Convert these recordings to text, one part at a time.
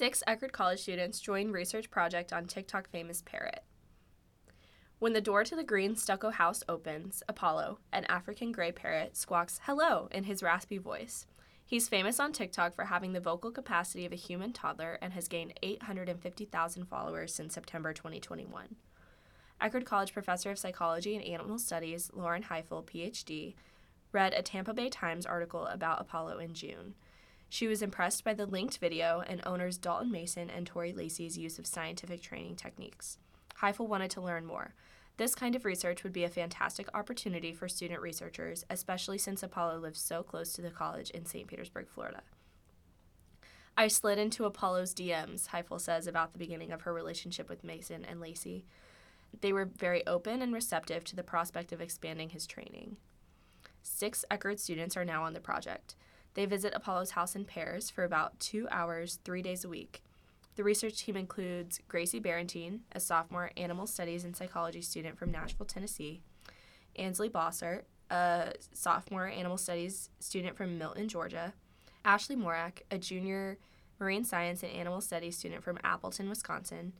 Six Eckerd College students join research project on TikTok famous parrot. When the door to the green stucco house opens, Apollo, an African gray parrot, squawks hello in his raspy voice. He's famous on TikTok for having the vocal capacity of a human toddler and has gained 850,000 followers since September 2021. Eckerd College professor of psychology and animal studies, Lauren Highfill, PhD, read a Tampa Bay Times article about Apollo in June. She was impressed by the linked video and owners Dalton Mason and Tori Lacey's use of scientific training techniques. Highfill wanted to learn more. This kind of research would be a fantastic opportunity for student researchers, especially since Apollo lives so close to the college in St. Petersburg, Florida. I slid into Apollo's DMs, Highfill says about the beginning of her relationship with Mason and Lacey. They were very open and receptive to the prospect of expanding his training. Six Eckerd students are now on the project. They visit Apollo's house in pairs for about two hours, three days a week. The research team includes Gracie Barentine, a sophomore animal studies and psychology student from Nashville, Tennessee, Ansley Bossert, a sophomore animal studies student from Milton, Georgia, Ashley Morak, a junior marine science and animal studies student from Appleton, Wisconsin,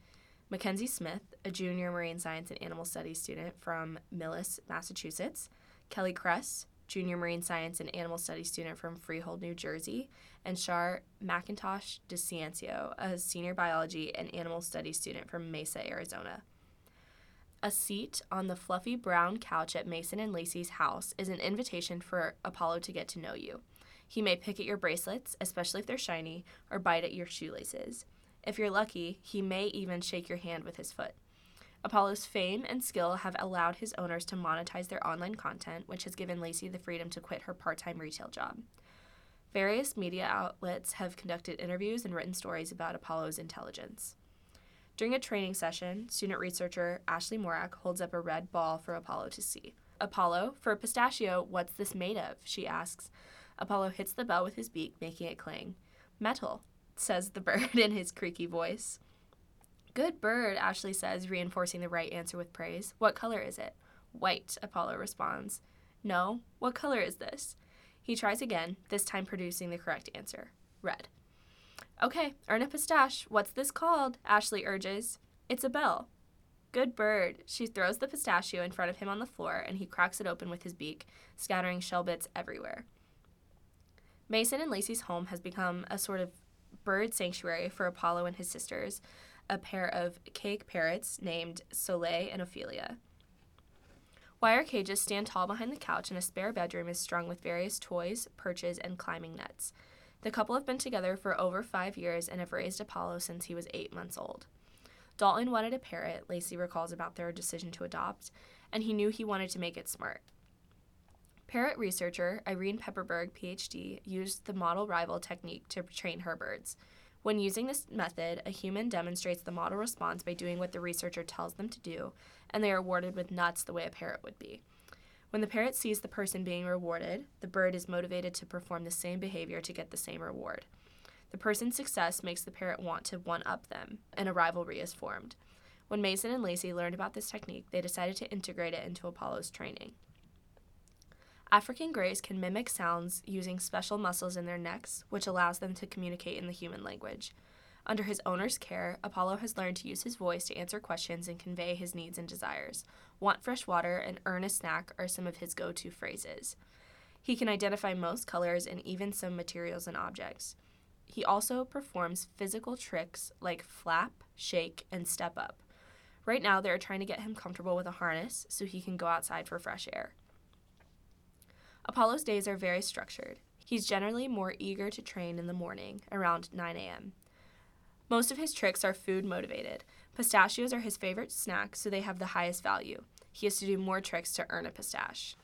Mackenzie Smith, a junior marine science and animal studies student from Millis, Massachusetts, Kelly Kress, junior marine science and animal studies student from Freehold, New Jersey, and Shar McIntosh DeCiancio, a senior biology and animal studies student from Mesa, Arizona. A seat on the fluffy brown couch at Mason and Lacey's house is an invitation for Apollo to get to know you. He may pick at your bracelets, especially if they're shiny, or bite at your shoelaces. If you're lucky, he may even shake your hand with his foot. Apollo's fame and skill have allowed his owners to monetize their online content, which has given Lacey the freedom to quit her part time retail job. Various media outlets have conducted interviews and written stories about Apollo's intelligence. During a training session, student researcher Ashley Morak holds up a red ball for Apollo to see. Apollo, for a pistachio, what's this made of? she asks. Apollo hits the bell with his beak, making it clang. Metal, says the bird in his creaky voice. Good bird, Ashley says, reinforcing the right answer with praise. What color is it? White, Apollo responds. No, what color is this? He tries again, this time producing the correct answer red. Okay, earn a pistache. What's this called? Ashley urges. It's a bell. Good bird. She throws the pistachio in front of him on the floor, and he cracks it open with his beak, scattering shell bits everywhere. Mason and Lacey's home has become a sort of bird sanctuary for Apollo and his sisters, a pair of caique parrots named Soleil and Ophelia. Wire cages stand tall behind the couch, and a spare bedroom is strung with various toys, perches, and climbing nets. The couple have been together for over five years and have raised Apollo since he was eight months old. Dalton wanted a parrot, Lacey recalls about their decision to adopt, and he knew he wanted to make it smart. Parrot researcher Irene Pepperberg, PhD, used the model rival technique to train her birds. When using this method, a human demonstrates the model response by doing what the researcher tells them to do, and they are rewarded with nuts the way a parrot would be. When the parrot sees the person being rewarded, the bird is motivated to perform the same behavior to get the same reward. The person's success makes the parrot want to one up them, and a rivalry is formed. When Mason and Lacey learned about this technique, they decided to integrate it into Apollo's training. African greys can mimic sounds using special muscles in their necks, which allows them to communicate in the human language. Under his owner's care, Apollo has learned to use his voice to answer questions and convey his needs and desires. Want fresh water and earn a snack are some of his go to phrases. He can identify most colors and even some materials and objects. He also performs physical tricks like flap, shake, and step up. Right now, they are trying to get him comfortable with a harness so he can go outside for fresh air. Apollo's days are very structured. He's generally more eager to train in the morning, around 9 a.m. Most of his tricks are food motivated. Pistachios are his favorite snack, so they have the highest value. He has to do more tricks to earn a pistache.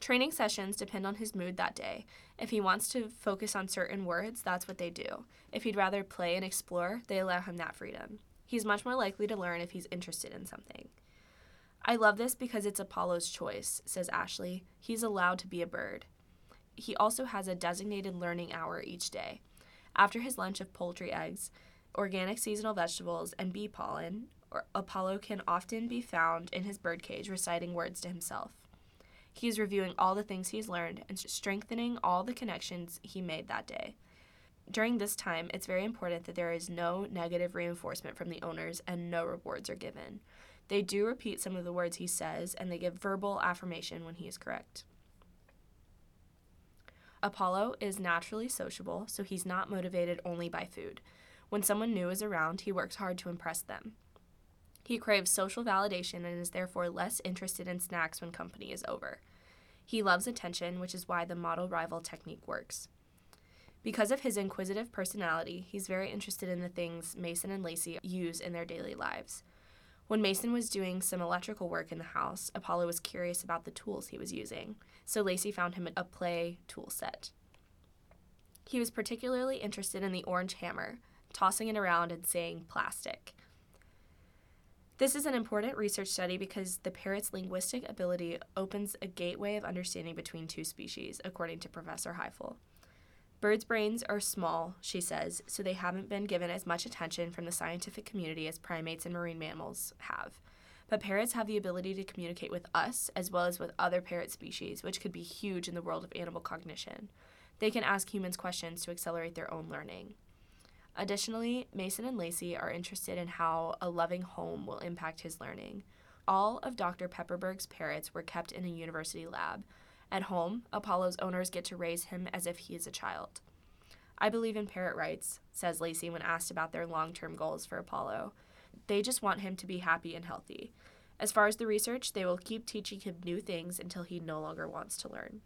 Training sessions depend on his mood that day. If he wants to focus on certain words, that's what they do. If he'd rather play and explore, they allow him that freedom. He's much more likely to learn if he's interested in something. I love this because it's Apollo's choice, says Ashley. He's allowed to be a bird. He also has a designated learning hour each day. After his lunch of poultry eggs, organic seasonal vegetables, and bee pollen, Apollo can often be found in his birdcage reciting words to himself. He is reviewing all the things he's learned and strengthening all the connections he made that day. During this time, it's very important that there is no negative reinforcement from the owners and no rewards are given. They do repeat some of the words he says, and they give verbal affirmation when he is correct. Apollo is naturally sociable, so he's not motivated only by food. When someone new is around, he works hard to impress them. He craves social validation and is therefore less interested in snacks when company is over. He loves attention, which is why the model rival technique works. Because of his inquisitive personality, he's very interested in the things Mason and Lacey use in their daily lives. When Mason was doing some electrical work in the house, Apollo was curious about the tools he was using, so Lacey found him a play tool set. He was particularly interested in the orange hammer, tossing it around and saying plastic. This is an important research study because the parrot's linguistic ability opens a gateway of understanding between two species, according to Professor Highfill. Birds' brains are small, she says, so they haven't been given as much attention from the scientific community as primates and marine mammals have. But parrots have the ability to communicate with us as well as with other parrot species, which could be huge in the world of animal cognition. They can ask humans questions to accelerate their own learning. Additionally, Mason and Lacey are interested in how a loving home will impact his learning. All of Dr. Pepperberg's parrots were kept in a university lab, at home, Apollo's owners get to raise him as if he is a child. I believe in parrot rights, says Lacey when asked about their long term goals for Apollo. They just want him to be happy and healthy. As far as the research, they will keep teaching him new things until he no longer wants to learn.